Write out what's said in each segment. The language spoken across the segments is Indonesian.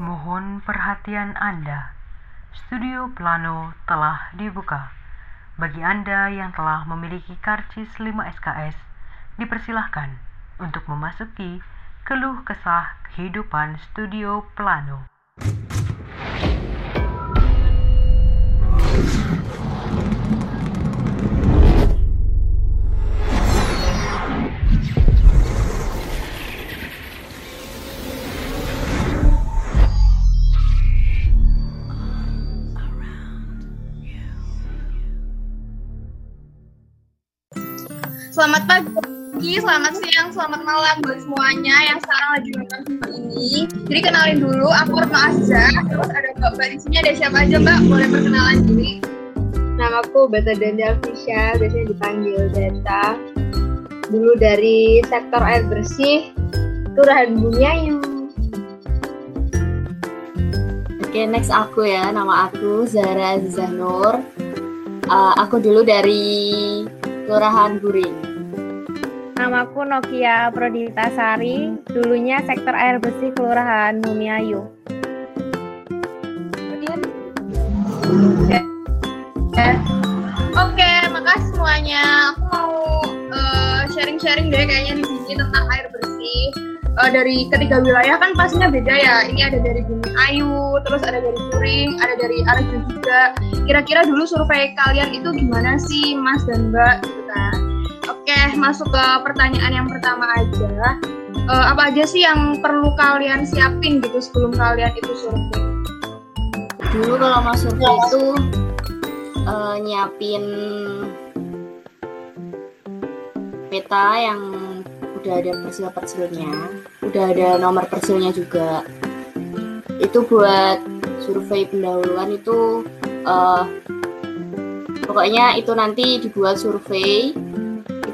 Mohon perhatian Anda. Studio Plano telah dibuka. Bagi Anda yang telah memiliki karcis 5 SKS, dipersilahkan untuk memasuki keluh kesah kehidupan Studio Plano. Selamat pagi, selamat siang, selamat malam buat semuanya yang sekarang lagi nonton video ini. Jadi kenalin dulu, aku Retno Azza, terus ada Mbak Mbak di sini ada siapa aja Mbak? Boleh perkenalan diri? Namaku Beta Danda Fisya, biasanya dipanggil Beta. Dulu dari sektor air bersih, Kelurahan Bumiayu. Oke, next aku ya. Nama aku Zara Zanur. Uh, aku dulu dari Kelurahan Buring. Namaku Nokia Prodita Sari, dulunya sektor air bersih Kelurahan Mumiayu. Oke, makasih semuanya. Aku mau uh, sharing-sharing deh kayaknya di sini tentang air bersih. Uh, dari ketiga wilayah kan pastinya beda ya. Ini ada dari Bumi Ayu, terus ada dari Puring, ada dari Arjo juga. Kira-kira dulu survei kalian itu gimana sih, Mas dan Mbak? Gitu kan. Oke, masuk ke pertanyaan yang pertama aja. Uh, apa aja sih yang perlu kalian siapin gitu sebelum kalian itu survei? Dulu kalau mau survei itu uh, nyiapin peta yang udah ada persil-persilnya, udah ada nomor persilnya juga. Itu buat survei pendahuluan itu uh, pokoknya itu nanti dibuat survei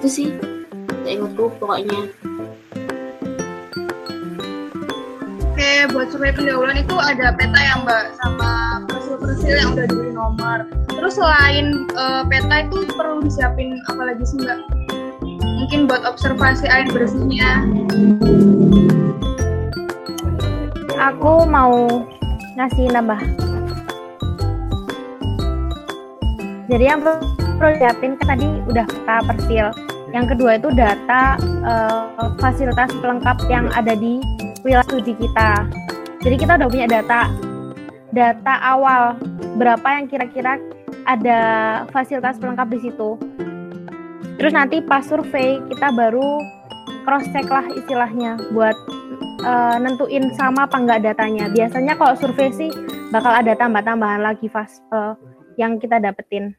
itu sih ingatku pokoknya Oke, buat survei pendahuluan itu ada peta yang mbak sama persil-persil yang udah diberi nomor. Terus selain uh, peta itu perlu disiapin apa lagi sih mbak? Mungkin buat observasi air bersihnya. Aku mau ngasih nambah. Jadi yang perlu disiapin kan tadi udah peta persil. Yang kedua itu data uh, fasilitas pelengkap yang ada di wilayah studi kita. Jadi kita udah punya data data awal berapa yang kira-kira ada fasilitas pelengkap di situ. Terus nanti pas survei kita baru cross check lah istilahnya buat uh, nentuin sama apa enggak datanya. Biasanya kalau survei sih bakal ada tambah-tambahan lagi fas uh, yang kita dapetin.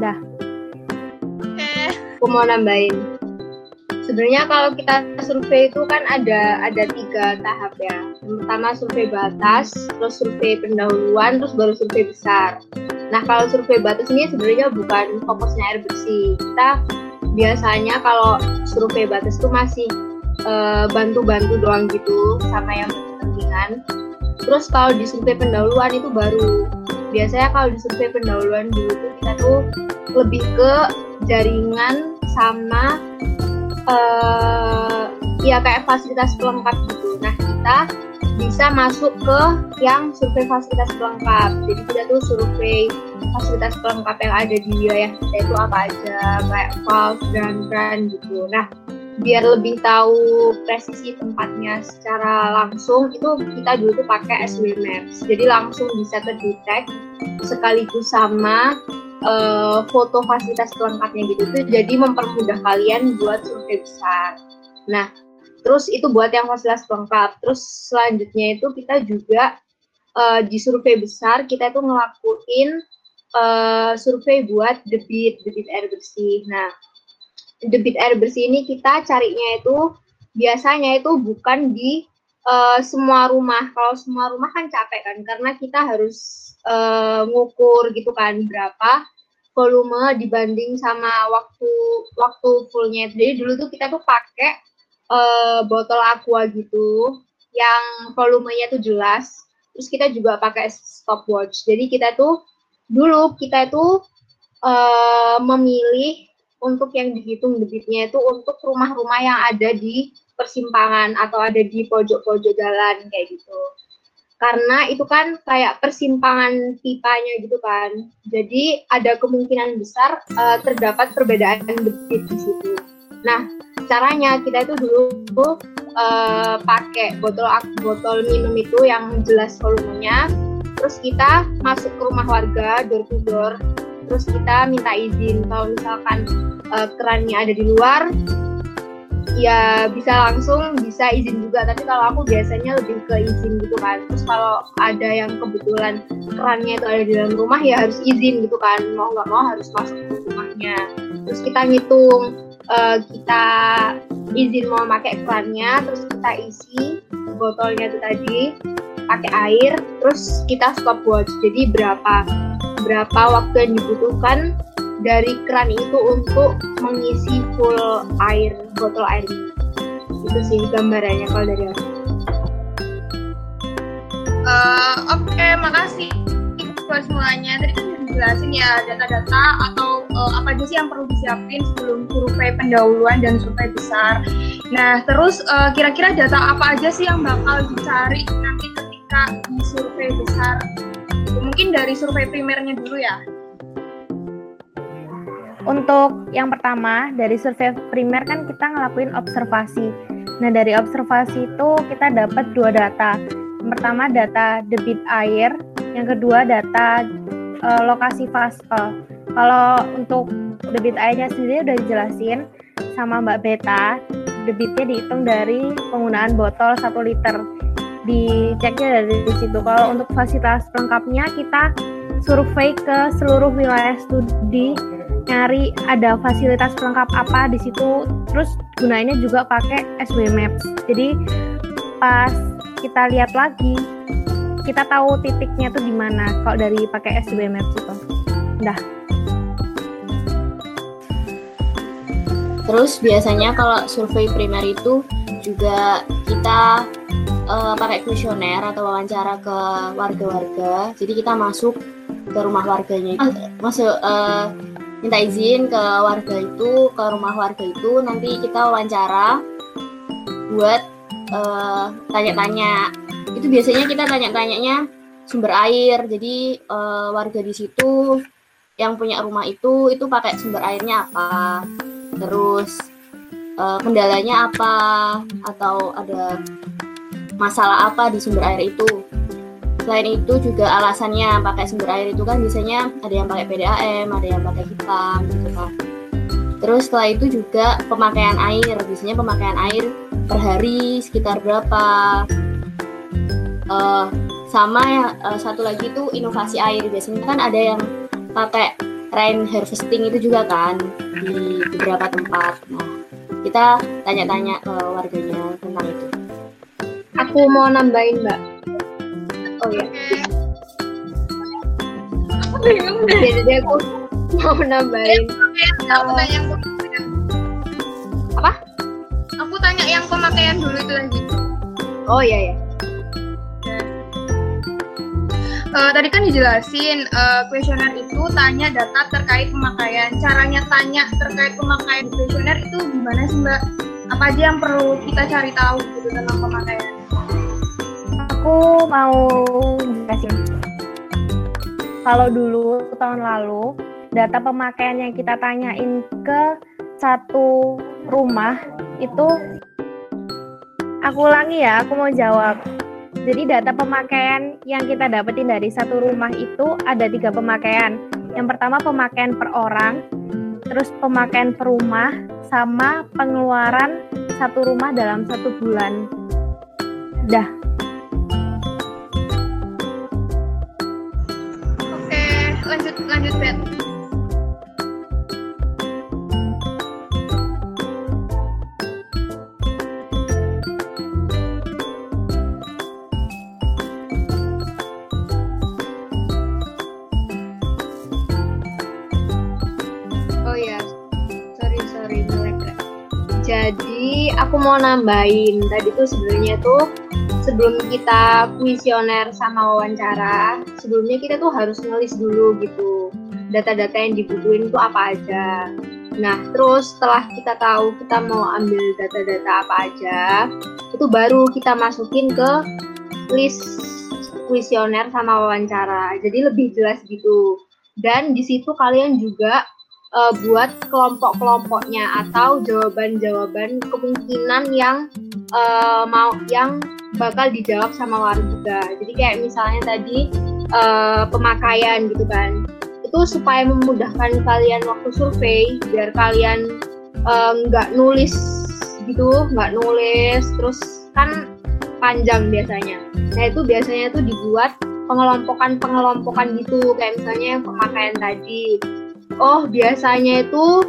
Dah. Aku mau nambahin. Sebenarnya kalau kita survei itu kan ada ada tiga tahap ya. Yang pertama survei batas, terus survei pendahuluan, terus baru survei besar. Nah kalau survei batas ini sebenarnya bukan fokusnya air bersih. Kita biasanya kalau survei batas itu masih bantu-bantu uh, doang gitu sama yang berkepentingan. Terus kalau di survei pendahuluan itu baru. Biasanya kalau di survei pendahuluan dulu tuh kita tuh lebih ke jaringan sama uh, ya kayak fasilitas pelengkap gitu. Nah kita bisa masuk ke yang survei fasilitas pelengkap. Jadi kita tuh survei fasilitas pelengkap yang ada di wilayah kita itu apa aja, kayak valve dan kran gitu. Nah biar lebih tahu presisi tempatnya secara langsung itu kita dulu tuh pakai SW Maps. Jadi langsung bisa terdetek sekaligus sama uh, foto fasilitas pelengkapnya gitu tuh jadi mempermudah kalian buat survei besar. Nah, terus itu buat yang fasilitas pelengkap. Terus selanjutnya itu kita juga uh, di survei besar kita itu ngelakuin uh, survei buat debit debit air bersih. Nah, debit air bersih ini kita carinya itu biasanya itu bukan di uh, semua rumah. Kalau semua rumah kan capek kan karena kita harus uh, ngukur gitu kan berapa volume dibanding sama waktu waktu fullnya. Jadi dulu tuh kita tuh pakai uh, botol aqua gitu yang volumenya tuh jelas. Terus kita juga pakai stopwatch. Jadi kita tuh dulu kita itu uh, memilih untuk yang dihitung debitnya itu untuk rumah-rumah yang ada di persimpangan atau ada di pojok-pojok jalan kayak gitu. Karena itu kan kayak persimpangan pipanya gitu kan. Jadi ada kemungkinan besar uh, terdapat perbedaan debit di situ. Nah, caranya kita itu dulu uh, pakai botol botol minum itu yang jelas volumenya. Terus kita masuk ke rumah warga door to door terus kita minta izin kalau misalkan uh, kerannya ada di luar ya bisa langsung bisa izin juga. Tapi kalau aku biasanya lebih ke izin gitu kan. Terus kalau ada yang kebetulan kerannya itu ada di dalam rumah ya harus izin gitu kan. Mau nggak mau harus masuk ke rumahnya. Terus kita ngitung uh, kita izin mau pakai kerannya terus kita isi botolnya itu tadi pakai air terus kita stop watch. Jadi berapa berapa waktu yang dibutuhkan dari keran itu untuk mengisi full air botol air ini. Itu sih gambarannya kalau dari aku. Uh, Oke, okay, makasih buat semuanya. Tadi kan dijelasin ya data-data atau uh, apa aja sih yang perlu disiapin sebelum survei pendahuluan dan survei besar. Nah, terus kira kira-kira data apa aja sih yang bakal dicari nanti ketika di survei besar Mungkin dari survei primernya dulu ya. Untuk yang pertama, dari survei primer kan kita ngelakuin observasi. Nah, dari observasi itu kita dapat dua data. Yang pertama data debit air, yang kedua data e, lokasi fase. Kalau untuk debit airnya sendiri udah dijelasin sama Mbak Beta, debitnya dihitung dari penggunaan botol 1 liter diceknya dari situ. Kalau untuk fasilitas pelengkapnya kita survei ke seluruh wilayah studi nyari ada fasilitas pelengkap apa di situ. Terus gunainnya juga pakai SW Maps. Jadi pas kita lihat lagi kita tahu titiknya tuh di mana kalau dari pakai SW Maps itu. Udah terus biasanya kalau survei primer itu juga kita uh, pakai kuesioner atau wawancara ke warga-warga. Jadi kita masuk ke rumah warganya itu, masuk uh, minta izin ke warga itu, ke rumah warga itu, nanti kita wawancara buat tanya tanya-tanya. Itu biasanya kita tanya-tanyanya sumber air. Jadi uh, warga di situ yang punya rumah itu itu pakai sumber airnya apa, terus uh, kendalanya apa, atau ada masalah apa di sumber air itu. Selain itu juga alasannya pakai sumber air itu kan biasanya ada yang pakai PDAM, ada yang pakai hitam gitu kan. Terus setelah itu juga pemakaian air, biasanya pemakaian air per hari sekitar berapa. Uh, sama ya uh, satu lagi itu inovasi air biasanya kan ada yang pakai rain harvesting itu juga kan di beberapa tempat. Nah, kita tanya-tanya ke warganya tentang itu. Aku mau nambahin, Mbak. Oh ya. Aku bingung deh. Jadi aku mau nambahin. Aku tanya yang apa? Aku tanya yang pemakaian dulu itu lagi. Oh iya ya. Uh, tadi kan dijelasin uh, kuesioner itu tanya data terkait pemakaian. Caranya tanya terkait pemakaian kuesioner itu gimana sih Mbak? Apa aja yang perlu kita cari tahu gitu tentang pemakaian? Aku mau jelasin. Kalau dulu tahun lalu data pemakaian yang kita tanyain ke satu rumah itu aku ulangi ya, aku mau jawab. Jadi data pemakaian yang kita dapetin dari satu rumah itu ada tiga pemakaian. Yang pertama pemakaian per orang, terus pemakaian per rumah, sama pengeluaran satu rumah dalam satu bulan. Dah, lanjut lanjut Bet. Oh ya, sorry sorry Jadi aku mau nambahin tadi tuh sebenarnya tuh sebelum kita kuesioner sama wawancara, sebelumnya kita tuh harus ngelis dulu gitu data-data yang dibutuhin itu apa aja. Nah, terus setelah kita tahu kita mau ambil data-data apa aja, itu baru kita masukin ke list kuesioner sama wawancara. Jadi lebih jelas gitu. Dan di situ kalian juga uh, buat kelompok-kelompoknya atau jawaban-jawaban kemungkinan yang uh, mau yang bakal dijawab sama warga. Jadi kayak misalnya tadi uh, pemakaian gitu kan. Itu supaya memudahkan kalian waktu survei biar kalian eh, nggak uh, nulis gitu nggak nulis terus kan panjang biasanya. Nah itu biasanya tuh dibuat pengelompokan pengelompokan gitu kayak misalnya yang pemakaian tadi. Oh biasanya itu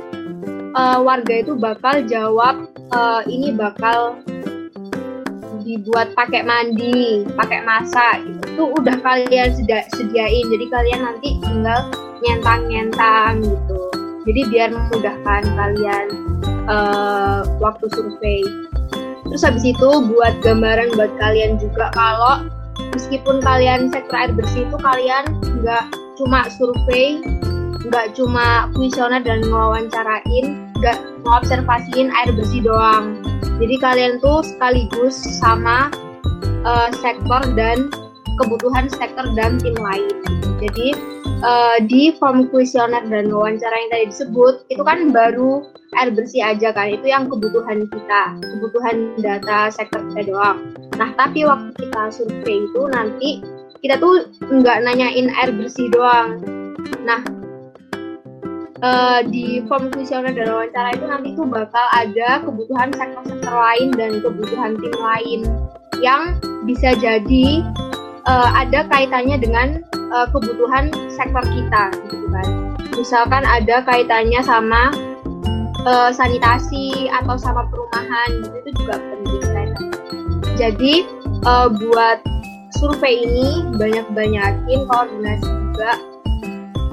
uh, warga itu bakal jawab uh, ini bakal dibuat pakai mandi, pakai masak gitu. Itu udah kalian sedia, sediain. Jadi kalian nanti tinggal nyentang-nyentang gitu. Jadi biar memudahkan kalian uh, waktu survei. Terus habis itu buat gambaran buat kalian juga kalau meskipun kalian sektor air bersih itu kalian nggak cuma survei, nggak cuma kuesioner dan ngewawancarain, nggak ngobservasiin air bersih doang. Jadi kalian tuh sekaligus sama uh, sektor dan kebutuhan sektor dan tim lain. Jadi uh, di form kuesioner dan wawancara yang tadi disebut itu kan baru air bersih aja kan itu yang kebutuhan kita kebutuhan data sektor kita doang nah tapi waktu kita survei itu nanti kita tuh nggak nanyain air bersih doang nah uh, di form kuesioner dan wawancara itu nanti tuh bakal ada kebutuhan sektor-sektor lain dan kebutuhan tim lain yang bisa jadi uh, ada kaitannya dengan uh, kebutuhan sektor kita gitu kan. Misalkan ada kaitannya sama uh, sanitasi atau sama perumahan gitu itu juga penting kan. Jadi uh, buat survei ini banyak-banyakin koordinasi juga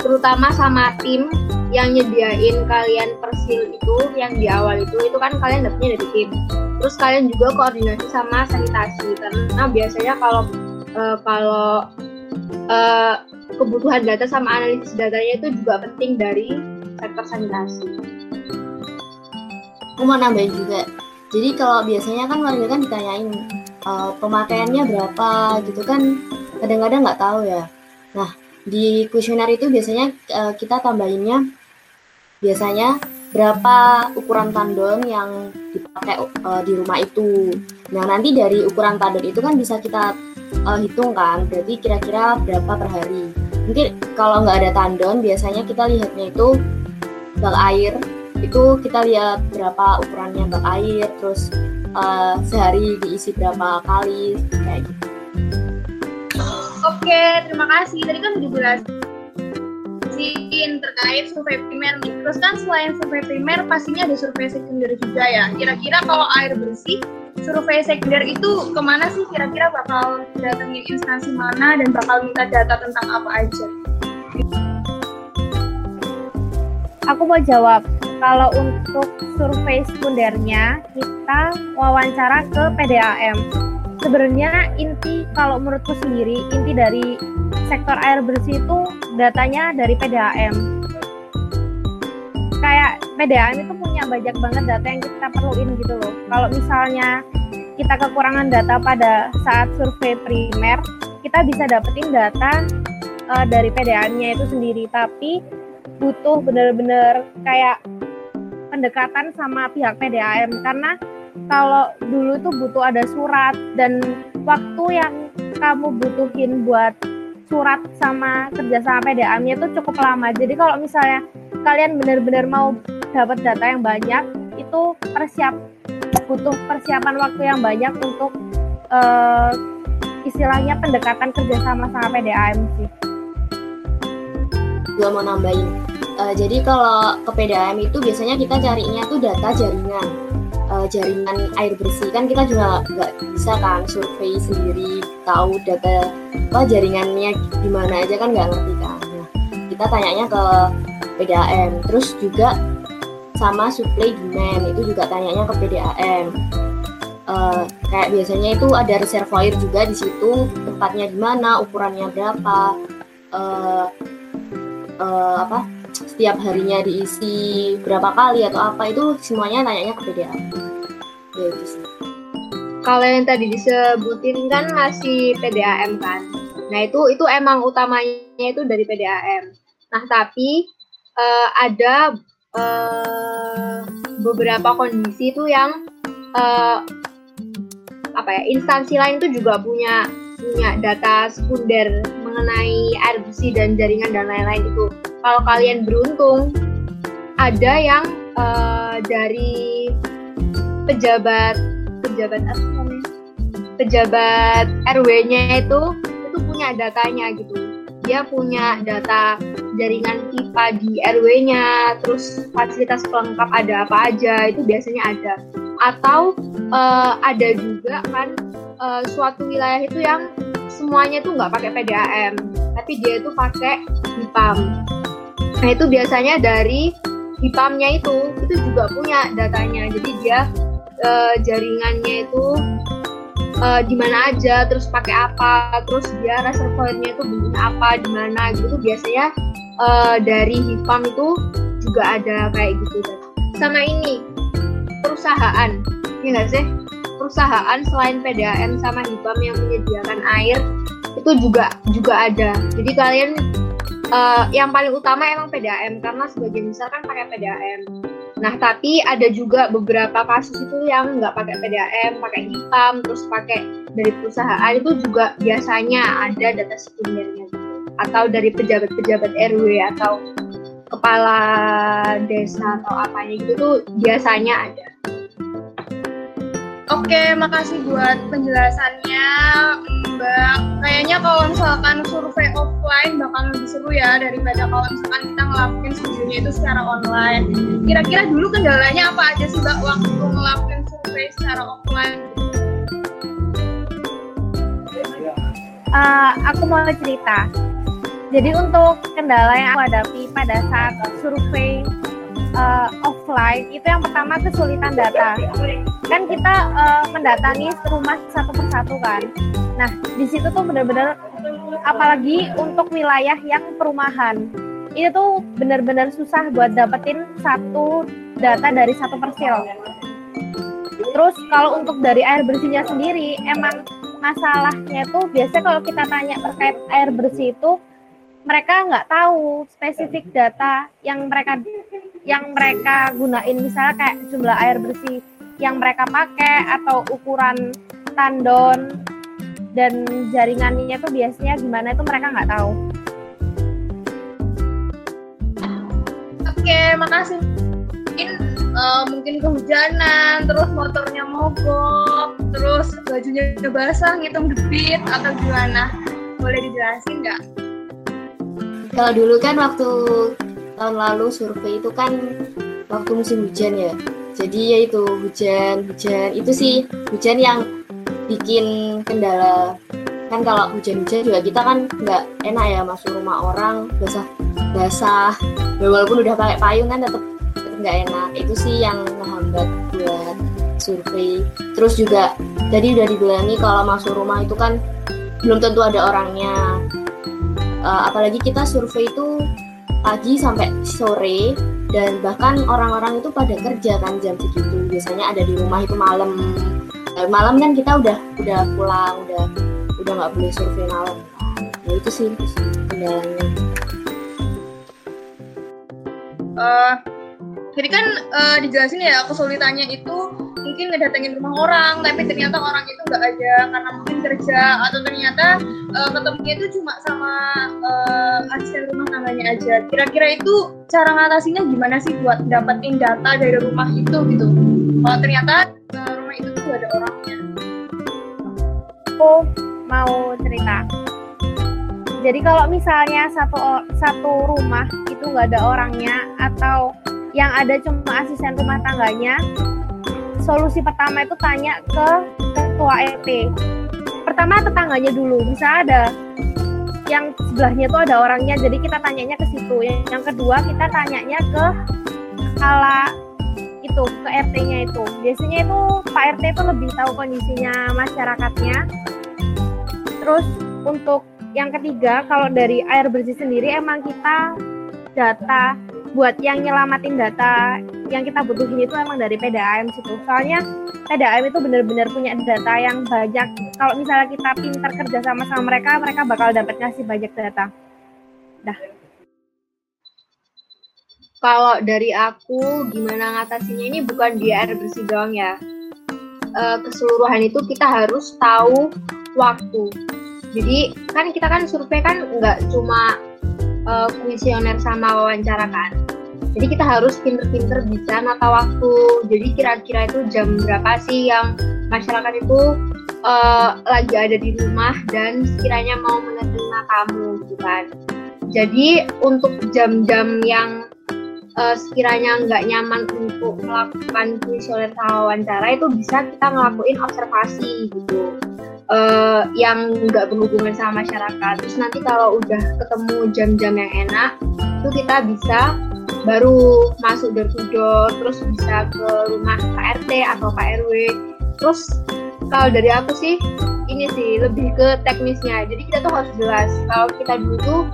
terutama sama tim yang nyediain kalian persil itu yang di awal itu itu kan kalian dapetnya dari tim terus kalian juga koordinasi sama sanitasi karena biasanya kalau uh, kalau uh, kebutuhan data sama analisis datanya itu juga penting dari sektor sanitasi. Aku mau nambahin juga. Jadi kalau biasanya kan warga kan ditanyain uh, pemakaiannya berapa gitu kan kadang-kadang nggak tahu ya. Nah di kuesioner itu biasanya uh, kita tambahinnya biasanya berapa ukuran tandon yang dipakai uh, di rumah itu. Nah nanti dari ukuran tandon itu kan bisa kita uh, hitung kan berarti kira-kira berapa per hari. Mungkin kalau nggak ada tandon biasanya kita lihatnya itu bak air. Itu kita lihat berapa ukurannya bak air terus uh, sehari diisi berapa kali kayak gitu oke terima kasih tadi kan dijelasin terkait survei primer nih. Terus kan selain survei primer pastinya ada survei sekunder juga ya. Kira-kira kalau air bersih survei sekunder itu ke mana sih kira-kira bakal datangin instansi mana dan bakal minta data tentang apa aja? Aku mau jawab. Kalau untuk survei sekundernya, kita wawancara ke PDAM. Sebenarnya inti kalau menurutku sendiri, inti dari sektor air bersih itu datanya dari PDAM. Kayak PDAM itu punya banyak banget data yang kita perluin gitu loh. Kalau misalnya kita kekurangan data pada saat survei primer, kita bisa dapetin data uh, dari PDAM-nya itu sendiri, tapi butuh benar-benar kayak pendekatan sama pihak PDAM karena kalau dulu tuh butuh ada surat dan waktu yang kamu butuhin buat surat sama kerja sama PDAM-nya itu cukup lama. Jadi kalau misalnya kalian benar-benar mau dapat data yang banyak, itu persiap butuh persiapan waktu yang banyak untuk uh, istilahnya pendekatan kerjasama sama PDAM sih. Gue mau nambahin. Uh, jadi kalau ke PDAM itu biasanya kita carinya tuh data jaringan. Uh, jaringan air bersih kan kita juga nggak bisa kan survei sendiri tahu data apa jaringannya gimana aja kan nggak ngerti kan. Nah, kita tanyanya ke PDAM. Terus juga sama supply demand itu juga tanyanya ke PDAM. Uh, eh, kayak biasanya itu ada reservoir juga di situ tempatnya di mana ukurannya berapa uh, uh, apa setiap harinya diisi berapa kali atau apa itu semuanya nanyanya ke PDAM. Ya itu sih. Kalau yang tadi disebutin kan masih PDAM kan. Nah itu itu emang utamanya itu dari PDAM. Nah tapi uh, ada uh, beberapa kondisi itu yang uh, apa ya instansi lain itu juga punya punya data sekunder mengenai air bersih dan jaringan dan lain-lain itu. Kalau kalian beruntung ada yang uh, dari pejabat pejabat apa namanya pejabat RW-nya itu itu punya datanya gitu dia punya data jaringan pipa di RW-nya, terus fasilitas pelengkap ada apa aja, itu biasanya ada. Atau uh, ada juga kan uh, suatu wilayah itu yang semuanya tuh nggak pakai PDAM, tapi dia itu pakai HIPAM. Nah itu biasanya dari HIPAM-nya itu, itu juga punya datanya. Jadi dia uh, jaringannya itu uh, di mana aja, terus pakai apa, terus dia reservoirnya itu bentuknya apa, di mana gitu biasanya uh, dari HIPAM itu juga ada kayak gitu. Sama ini perusahaan, ya nggak sih? Perusahaan selain PDAM sama HIPAM yang menyediakan air itu juga juga ada. Jadi kalian uh, yang paling utama emang PDAM karena sebagian besar kan pakai PDAM. Nah, tapi ada juga beberapa kasus itu yang nggak pakai PDAM, pakai hitam, terus pakai dari perusahaan itu juga biasanya ada data sekundernya gitu. Atau dari pejabat-pejabat RW atau kepala desa atau apanya gitu tuh biasanya ada. Oke, makasih buat penjelasannya, Mbak. Kayaknya kalau misalkan survei offline bakal lebih seru ya daripada kalau misalkan kita ngelakuin studinya itu secara online. Kira-kira dulu kendalanya apa aja sih, Mbak, waktu ngelakuin survei secara offline? Uh, aku mau cerita. Jadi untuk kendala yang aku hadapi pada saat survei uh, offline itu yang pertama kesulitan data kan kita uh, mendatangi rumah satu persatu kan. Nah di situ tuh benar-benar apalagi untuk wilayah yang perumahan itu tuh benar-benar susah buat dapetin satu data dari satu persil. Terus kalau untuk dari air bersihnya sendiri emang masalahnya tuh biasanya kalau kita tanya terkait air bersih itu mereka nggak tahu spesifik data yang mereka yang mereka gunain misalnya kayak jumlah air bersih yang mereka pakai atau ukuran tandon dan jaringannya itu biasanya gimana itu mereka nggak tahu. Oke, makasih. Mungkin uh, mungkin kehujanan, terus motornya mogok, terus bajunya basah, ngitung debit atau gimana? Boleh dijelasin nggak? Kalau dulu kan waktu tahun lalu survei itu kan waktu musim hujan ya. Jadi ya itu hujan hujan. Itu sih hujan yang bikin kendala. Kan kalau hujan-hujan juga kita kan nggak enak ya masuk rumah orang basah basah. Ya, walaupun udah pakai payung kan tetap nggak enak. Itu sih yang menghambat buat survei. Terus juga jadi udah dibilangi kalau masuk rumah itu kan belum tentu ada orangnya. Uh, apalagi kita survei itu pagi sampai sore dan bahkan orang-orang itu pada kerja kan jam segitu. Biasanya ada di rumah itu malam. Dan malam kan kita udah udah pulang udah udah nggak boleh survei malam. Ya itu sih itu sih kendalanya. Uh, jadi kan uh, dijelasin ya kesulitannya itu mungkin ngedatengin rumah orang tapi ternyata orang itu nggak ada karena mungkin kerja atau ternyata uh, ketemunya itu cuma sama uh, asisten rumah aja. Kira-kira itu cara ngatasinya gimana sih buat dapetin data dari rumah itu gitu? Kalau ternyata uh, rumah itu tuh ada orangnya. Aku mau cerita. Jadi kalau misalnya satu satu rumah itu nggak ada orangnya atau yang ada cuma asisten rumah tangganya solusi pertama itu tanya ke ketua RT. Pertama tetangganya dulu, bisa ada yang sebelahnya itu ada orangnya, jadi kita tanyanya ke situ. Yang kedua kita tanyanya ke kepala itu ke RT-nya itu. Biasanya itu Pak RT itu lebih tahu kondisinya masyarakatnya. Terus untuk yang ketiga, kalau dari air bersih sendiri emang kita data buat yang nyelamatin data yang kita butuhin itu emang dari PDAM situ. Soalnya PDAM itu benar-benar punya data yang banyak. Kalau misalnya kita pintar kerja sama sama mereka, mereka bakal dapat ngasih banyak data. Dah. Kalau dari aku gimana ngatasinya ini bukan di air bersih doang ya. E, keseluruhan itu kita harus tahu waktu. Jadi kan kita kan survei kan nggak cuma uh, sama wawancara kan. Jadi kita harus pinter-pinter bisa nata waktu. Jadi kira-kira itu jam berapa sih yang masyarakat itu uh, lagi ada di rumah dan sekiranya mau menerima kamu gitu kan. Jadi untuk jam-jam yang uh, sekiranya nggak nyaman untuk melakukan kuesioner wawancara itu bisa kita ngelakuin observasi gitu uh, yang nggak berhubungan sama masyarakat. Terus nanti kalau udah ketemu jam-jam yang enak, itu kita bisa baru masuk door to terus bisa ke rumah Pak RT atau Pak RW. Terus kalau dari aku sih ini sih lebih ke teknisnya. Jadi kita tuh harus jelas kalau kita dulu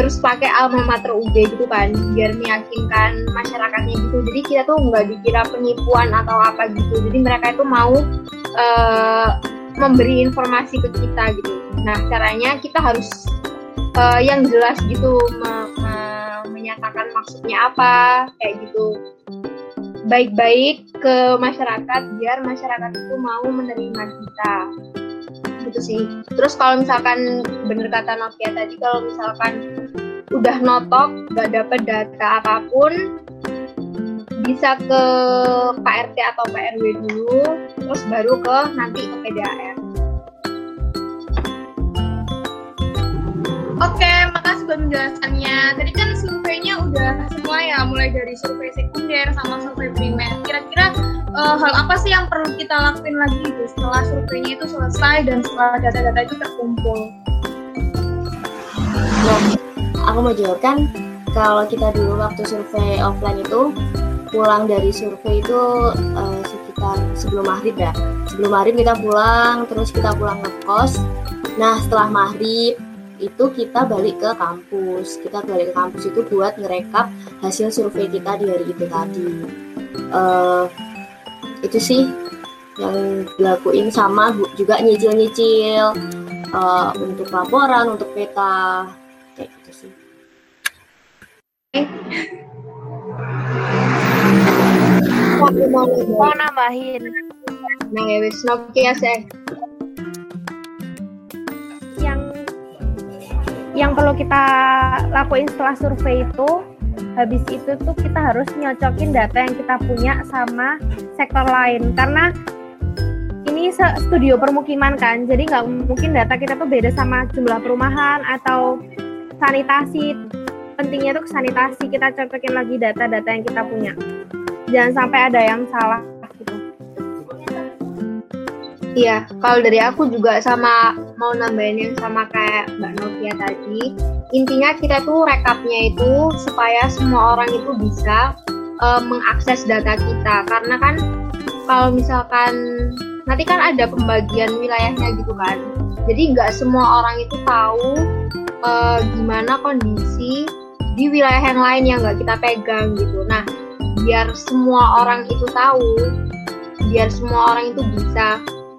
harus pakai alma mater UB gitu kan biar meyakinkan masyarakatnya gitu. Jadi kita tuh nggak dikira penipuan atau apa gitu. Jadi mereka itu mau uh, memberi informasi ke kita gitu. Nah caranya kita harus uh, yang jelas gitu me me menyatakan maksudnya apa kayak gitu. Baik-baik ke masyarakat biar masyarakat itu mau menerima kita gitu sih. Terus kalau misalkan bener kata Nokia tadi kalau misalkan udah notok nggak dapat data apa pun bisa ke Pak RT atau Pak RW dulu, terus baru ke nanti ke PDAM. Oke, makasih buat penjelasannya. Tadi kan surveinya udah semua ya, mulai dari survei sekunder sama survei primer. Kira-kira uh, hal apa sih yang perlu kita lakuin lagi itu setelah surveinya itu selesai dan setelah data-data itu terkumpul? Nah, aku mau jawab kan kalau kita dulu waktu survei offline itu pulang dari survei itu uh, sekitar sebelum maghrib ya sebelum maghrib kita pulang terus kita pulang ke kos nah setelah maghrib itu kita balik ke kampus. Kita balik ke kampus itu buat ngerekap hasil survei kita di hari itu tadi. Uh, itu sih yang dilakuin sama juga nyicil-nyicil uh, untuk laporan untuk peta kayak gitu sih. Mau, mau nambahin? Nah ya wis Nokia sih yang perlu kita lakuin setelah survei itu habis itu tuh kita harus nyocokin data yang kita punya sama sektor lain. Karena ini studio permukiman kan jadi nggak mungkin data kita tuh beda sama jumlah perumahan atau sanitasi. Pentingnya tuh sanitasi kita cocokin lagi data-data yang kita punya. Jangan sampai ada yang salah. Iya, kalau dari aku juga sama mau nambahin yang sama kayak Mbak Novia tadi. Intinya kita tuh rekapnya itu supaya semua orang itu bisa uh, mengakses data kita. Karena kan kalau misalkan nanti kan ada pembagian wilayahnya gitu kan. Jadi nggak semua orang itu tahu uh, gimana kondisi di wilayah yang lain yang nggak kita pegang gitu. Nah, biar semua orang itu tahu biar semua orang itu bisa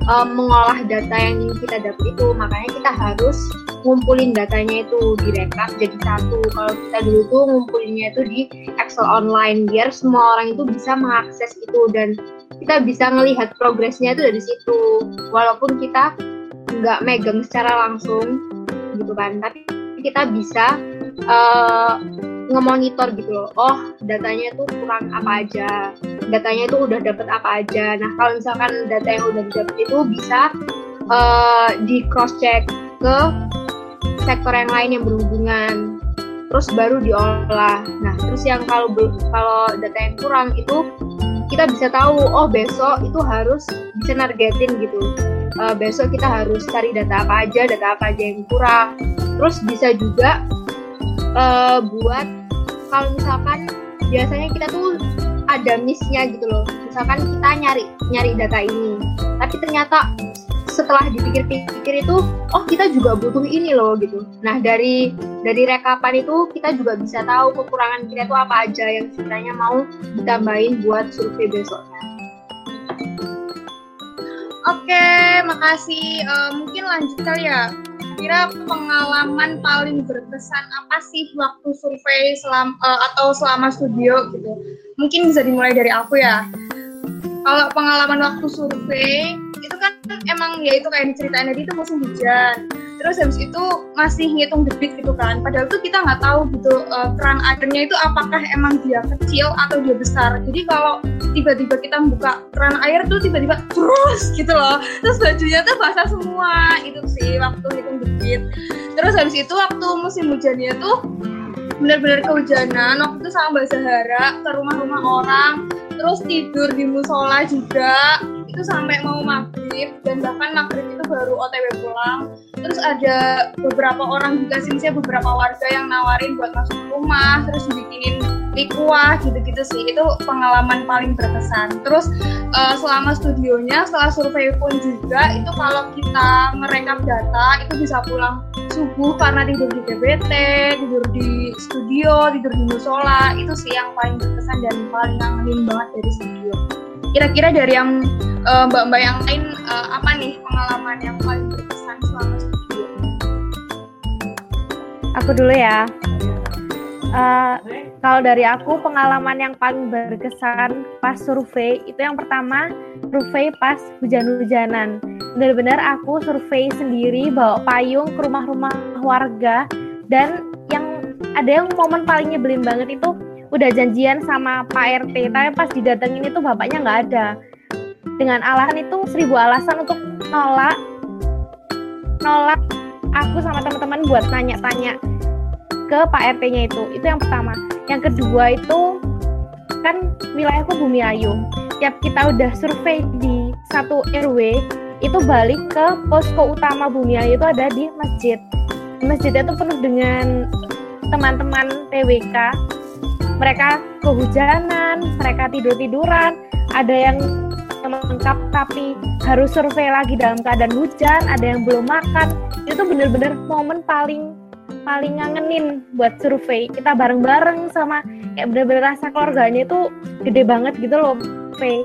um, mengolah data yang kita dapat itu. Makanya kita harus ngumpulin datanya itu direkap jadi satu. Kalau kita dulu tuh ngumpulinnya itu di Excel online biar semua orang itu bisa mengakses itu dan kita bisa melihat progresnya itu dari situ. Walaupun kita nggak megang secara langsung gitu kan. Tapi kita bisa uh, ngemonitor gitu loh. Oh datanya tuh kurang apa aja. Datanya itu udah dapet apa aja. Nah kalau misalkan data yang udah didapet itu bisa uh, di cross check ke sektor yang lain yang berhubungan. Terus baru diolah. Nah terus yang kalau kalau data yang kurang itu kita bisa tahu oh besok itu harus bisa nargetin gitu. Uh, besok kita harus cari data apa aja data apa aja yang kurang. Terus bisa juga uh, buat kalau misalkan biasanya kita tuh ada missnya gitu loh misalkan kita nyari nyari data ini tapi ternyata setelah dipikir-pikir itu oh kita juga butuh ini loh gitu nah dari dari rekapan itu kita juga bisa tahu kekurangan kita itu apa aja yang sebenarnya mau ditambahin buat survei besoknya Oke, makasih. Uh, mungkin lanjut kali ya. Kira pengalaman paling berkesan apa sih waktu survei selam, uh, atau selama studio gitu? Mungkin bisa dimulai dari aku ya. Kalau pengalaman waktu survei itu kan emang ya itu kayak diceritain tadi itu musim hujan. Terus habis itu masih ngitung debit gitu kan. Padahal tuh kita nggak tahu gitu uh, keran airnya itu apakah emang dia kecil atau dia besar. Jadi kalau tiba-tiba kita buka keran air tuh tiba-tiba terus gitu loh. Terus bajunya tuh basah semua itu sih waktu ngitung debit. Terus habis itu waktu musim hujannya tuh benar-benar kehujanan. Waktu itu sama Mbak Zahara ke rumah-rumah orang. Terus tidur di musola juga itu sampai mau maghrib dan bahkan maghrib itu baru otw pulang. Terus ada beberapa orang juga sih beberapa warga yang nawarin buat masuk rumah terus bikinin likuah gitu-gitu sih. Itu pengalaman paling berkesan. Terus uh, selama studionya setelah survei pun juga itu kalau kita merekap data itu bisa pulang subuh karena tidur di GBT tidur di studio tidur di musola. Itu sih yang paling berkesan dan paling ngangenin banget dari studio kira-kira dari yang uh, mbak-mbak yang lain uh, apa nih pengalaman yang paling berkesan selama studio? Aku dulu ya. Uh, kalau dari aku pengalaman yang paling berkesan pas survei itu yang pertama survei pas hujan-hujanan. Benar-benar aku survei sendiri bawa payung ke rumah-rumah warga dan yang ada yang momen paling nyebelin banget itu udah janjian sama Pak RT tapi pas didatengin itu bapaknya nggak ada. Dengan alasan itu seribu alasan untuk nolak nolak aku sama teman-teman buat tanya-tanya ke Pak RT-nya itu. Itu yang pertama. Yang kedua itu kan wilayahku Bumi Ayu. Tiap kita udah survei di satu RW itu balik ke posko utama Bumi Ayu itu ada di masjid. Masjidnya itu penuh dengan teman-teman TWK mereka kehujanan, mereka tidur-tiduran, ada yang lengkap tapi harus survei lagi dalam keadaan hujan, ada yang belum makan. Itu bener-bener momen paling paling ngangenin buat survei. Kita bareng-bareng sama kayak bener-bener rasa keluarganya itu gede banget gitu loh, survei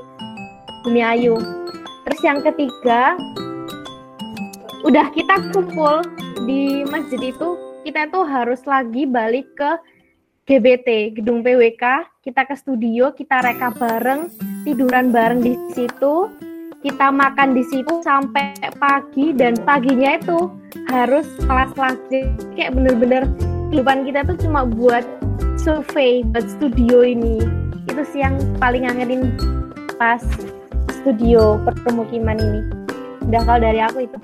Bumi Ayu. Terus yang ketiga, udah kita kumpul di masjid itu, kita tuh harus lagi balik ke GBT, gedung PWK, kita ke studio, kita reka bareng, tiduran bareng di situ, kita makan di situ sampai pagi dan paginya itu harus kelas lagi kayak bener-bener kehidupan kita tuh cuma buat survei buat studio ini. Itu sih yang paling ngangenin pas studio permukiman ini. Udah kalau dari aku itu.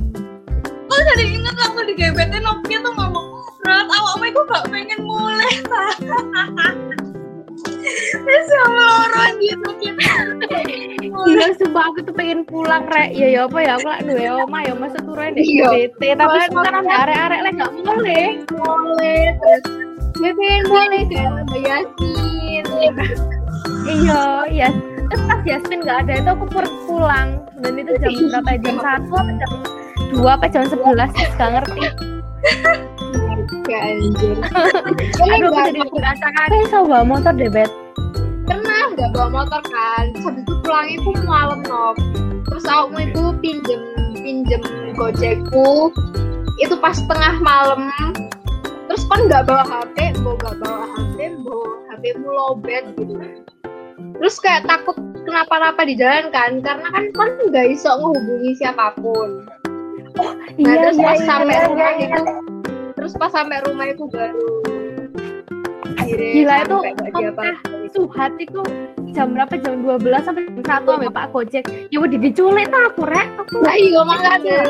Oh jadi ingat waktu di GBT Nokia tuh ngomong berat awak itu gak pengen mulai sama orang gitu kita Iya, sumpah aku tuh pengen pulang rek. Ya ya apa ya aku lak duwe oma ya masa turun di BT tapi sekarang arek-arek lek gak boleh. boleh terus gue pengen boleh kayak Mbak Yasin Iya, iya. Terus pas Yasmin nggak ada itu aku pulang dan itu jam berapa? Jam satu apa jam dua apa jam sebelas? Gak ngerti. Ya anjir. Aduh, aku jadi berasa kayak bawa motor deh, Bet. pernah nggak bawa motor kan? Terus habis itu pulangnya aku malam nop terus aku itu pinjem pinjem gojekku. Itu pas tengah malam. Terus kan nggak bawa HP mau nggak bawa HP bawa HP-mu lobet gitu. Terus kayak takut kenapa-napa di jalan kan? Karena kan kan nggak iso menghubungi siapa pun. Nah Iya, terus iya, pas iya, sampai iya, rumah iya. itu terus pas sampai rumah itu baru Gila itu diapa-apain. Suhat itu jam berapa? Jam 12 sampai jam 1 sampai Pak Gojek. Ya udah diculik tak aku rek. Aku Nah iya makanya.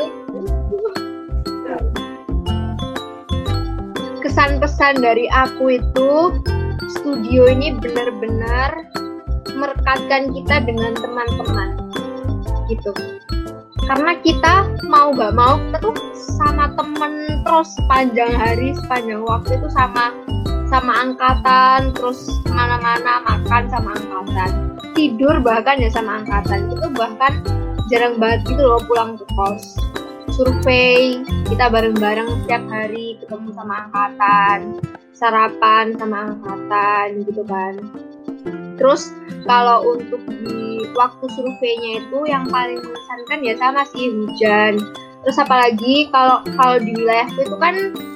Kesan-kesan dari aku itu studio ini benar-benar merekatkan kita dengan teman-teman gitu. Karena kita mau nggak mau kita tuh sama temen terus sepanjang hari, sepanjang waktu itu sama sama angkatan, terus ke mana-mana makan sama angkatan, tidur bahkan ya sama angkatan. Itu bahkan jarang banget gitu loh pulang ke kos. Survei kita bareng-bareng setiap hari ketemu sama angkatan sarapan sama angkatan gitu kan terus kalau untuk di waktu surveinya itu yang paling mengesankan ya sama sih hujan. Terus apalagi kalau kalau di wilayahku itu kan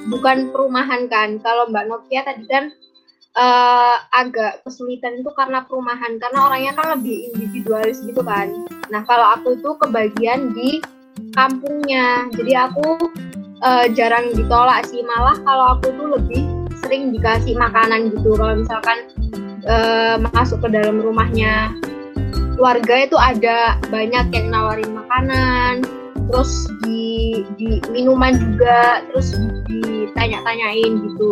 bukan perumahan kan. Kalau Mbak Nokia tadi kan uh, agak kesulitan itu karena perumahan. Karena orangnya kan lebih individualis gitu kan. Nah kalau aku itu kebagian di kampungnya. Jadi aku uh, jarang ditolak sih. Malah kalau aku tuh lebih sering dikasih makanan gitu. Kalau misalkan uh, masuk ke dalam rumahnya warga itu ada banyak yang nawarin makanan terus di, di minuman juga terus ditanya-tanyain gitu.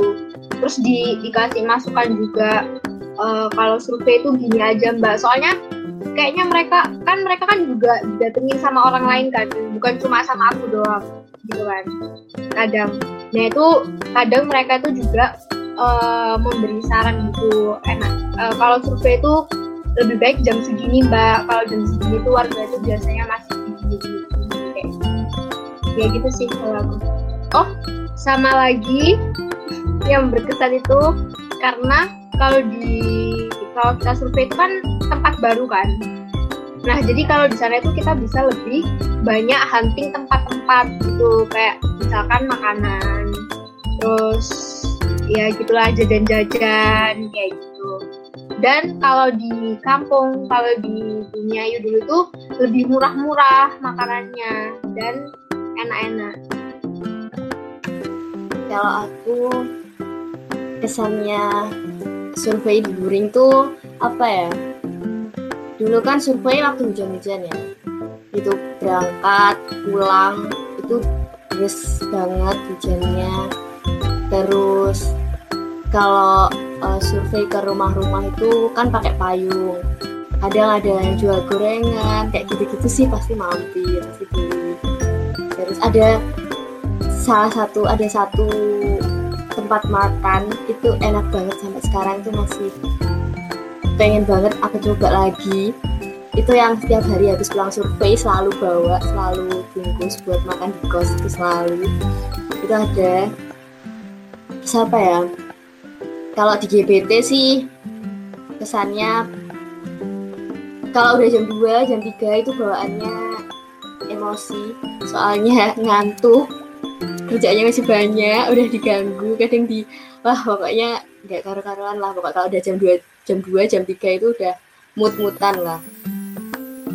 Terus di, dikasih masukan juga uh, kalau survei itu gini aja mbak. Soalnya kayaknya mereka kan mereka kan juga datengin sama orang lain kan bukan cuma sama aku doang gitu kan. Kadang. Nah itu kadang mereka itu juga uh, memberi saran gitu. Enak uh, kalau survei itu lebih baik jam segini mbak. Kalau jam segini itu warga itu biasanya masih di ya gitu sih kalau aku. Oh sama lagi yang berkesan itu karena kalau di kalau kita survei itu kan tempat baru kan. Nah, jadi kalau di sana itu kita bisa lebih banyak hunting tempat-tempat gitu, kayak misalkan makanan, terus ya gitulah jajan-jajan kayak gitu. Dan kalau di kampung, kalau di dunia Ayu dulu itu lebih murah-murah makanannya dan enak-enak. Kalau aku kesannya survei di Buring tuh apa ya? Dulu kan survei waktu hujan-hujan ya. Itu berangkat, pulang, itu deras banget hujannya. Terus kalau uh, survei ke rumah-rumah itu kan pakai payung. Kadang ada yang jual gorengan, kayak gitu-gitu sih pasti mampir, pasti beli. Terus ada salah satu ada satu tempat makan itu enak banget sampai sekarang itu masih pengen banget aku coba lagi itu yang setiap hari habis pulang survei selalu bawa selalu bungkus buat makan di kos itu selalu itu ada siapa ya kalau di GBT sih kesannya kalau udah jam 2, jam 3 itu bawaannya emosi. Soalnya ngantuk kerjanya masih banyak udah diganggu kadang di wah pokoknya nggak karu-karuan lah. Pokoknya kalau udah jam 2 jam 2 jam 3 itu udah mut-mutan lah.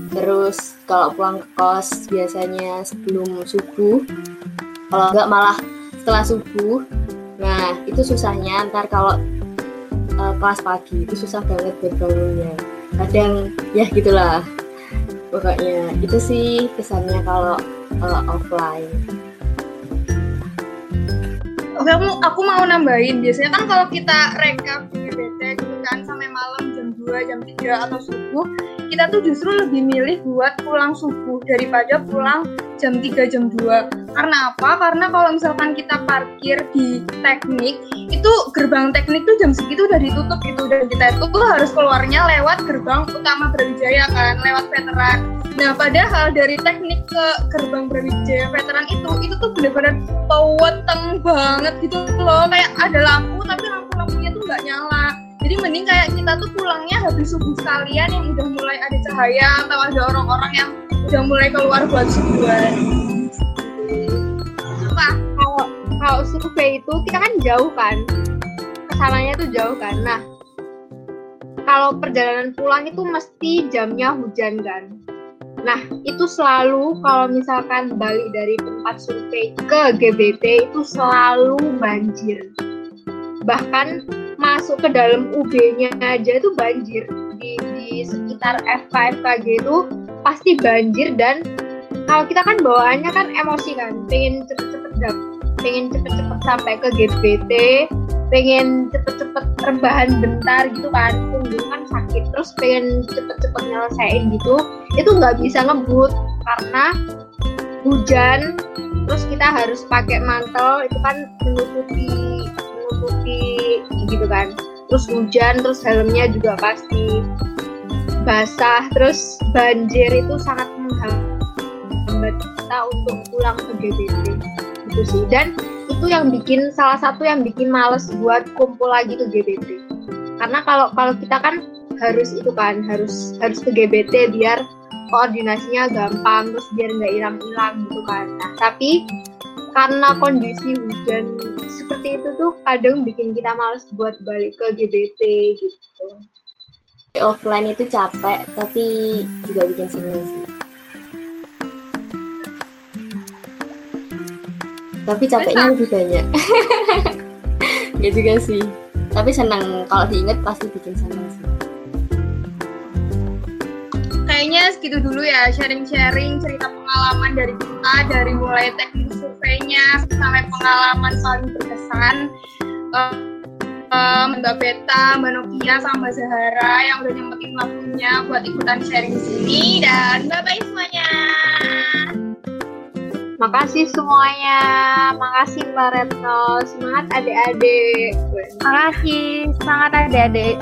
Terus kalau pulang ke kos biasanya sebelum subuh kalau enggak malah setelah subuh nah itu susahnya ntar kalau uh, kelas pagi itu susah banget berbangunnya kadang ya gitulah. Pokoknya itu sih kesannya kalau uh, offline. Oke, aku, aku mau nambahin. Biasanya kan kalau kita rekap di gitu kan sampai malam 2, jam 3 atau subuh, kita tuh justru lebih milih buat pulang subuh daripada pulang jam 3, jam 2. Karena apa? Karena kalau misalkan kita parkir di teknik, itu gerbang teknik tuh jam segitu udah ditutup gitu dan kita itu harus keluarnya lewat gerbang utama Brawijaya kan, lewat veteran. Nah, padahal dari teknik ke gerbang Brawijaya veteran itu, itu tuh benar-benar peweteng banget gitu loh. Kayak ada lampu, tapi lampu-lampunya tuh nggak nyala. Jadi mending kayak kita tuh pulangnya habis subuh sekalian yang udah mulai ada cahaya atau ada orang-orang yang udah mulai keluar buat subuhan. Kalau kalau survei itu kita kan jauh kan, ke sananya tuh jauh kan. Nah, kalau perjalanan pulang itu mesti jamnya hujan kan Nah, itu selalu kalau misalkan balik dari tempat survei ke GBT itu selalu banjir. Bahkan masuk ke dalam UB-nya aja itu banjir. Di, di sekitar FK FKG itu pasti banjir dan kalau kita kan bawaannya kan emosi kan, pengen cepet-cepet pengen cepet-cepet sampai ke GBT, pengen cepet-cepet rebahan bentar gitu kan, punggung kan sakit, terus pengen cepet-cepet nyelesain gitu, itu nggak bisa ngebut karena hujan, terus kita harus pakai mantel, itu kan menutupi menutupi gitu kan, terus hujan, terus helmnya juga pasti basah, terus banjir itu sangat menghambat kita untuk pulang ke GBT gitu sih. Dan itu yang bikin salah satu yang bikin males buat kumpul lagi ke GBT karena kalau kalau kita kan harus itu kan harus harus ke GBT biar koordinasinya gampang terus biar nggak hilang-hilang gitu kan. Nah tapi karena kondisi hujan. Seperti itu tuh kadang bikin kita males buat balik ke GBT gitu. Offline itu capek tapi juga bikin seneng sih. Tapi capeknya lebih banyak. Ya juga sih. Tapi senang kalau diinget pasti bikin senang sih kayaknya segitu dulu ya sharing-sharing cerita pengalaman dari kita dari mulai teknik surveinya sampai pengalaman paling berkesan uh, um, Mbak Beta, Mbak Nokia, sama Mbak Zahara yang udah nyempetin waktunya buat ikutan sharing di sini dan bye-bye semuanya. Makasih semuanya. Makasih Mbak Retno. Semangat adik-adik. Makasih, semangat adik-adik.